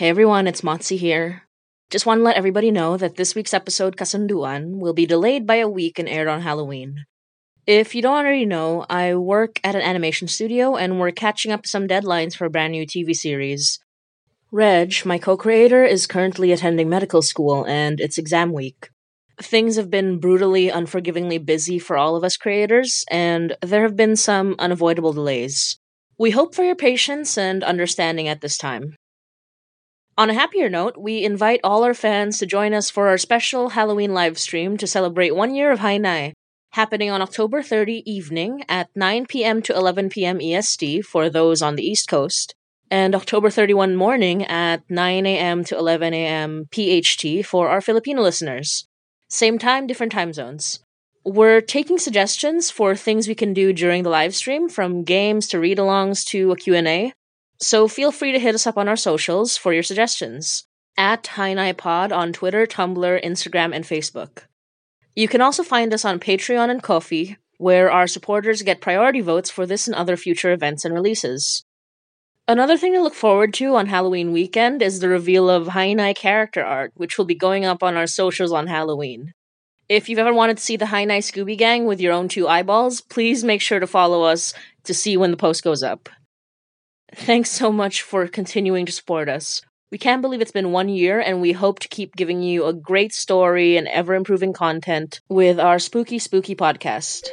Hey everyone, it's Motzi here. Just want to let everybody know that this week's episode, Kasunduan, will be delayed by a week and aired on Halloween. If you don't already know, I work at an animation studio and we're catching up some deadlines for a brand new TV series. Reg, my co creator, is currently attending medical school and it's exam week. Things have been brutally, unforgivingly busy for all of us creators, and there have been some unavoidable delays. We hope for your patience and understanding at this time. On a happier note, we invite all our fans to join us for our special Halloween live stream to celebrate one year of Hi Nay, happening on October 30 evening at 9 p.m. to 11 p.m. EST for those on the East Coast, and October 31 morning at 9 a.m. to 11 a.m. PHT for our Filipino listeners. Same time, different time zones. We're taking suggestions for things we can do during the live stream, from games to read-alongs to a Q&A. So feel free to hit us up on our socials for your suggestions at HiNayPod on Twitter, Tumblr, Instagram, and Facebook. You can also find us on Patreon and Ko-fi, where our supporters get priority votes for this and other future events and releases. Another thing to look forward to on Halloween weekend is the reveal of Hi Nay character art, which will be going up on our socials on Halloween. If you've ever wanted to see the Hi Nay Scooby Gang with your own two eyeballs, please make sure to follow us to see when the post goes up. Thanks so much for continuing to support us. We can't believe it's been one year, and we hope to keep giving you a great story and ever improving content with our spooky, spooky podcast.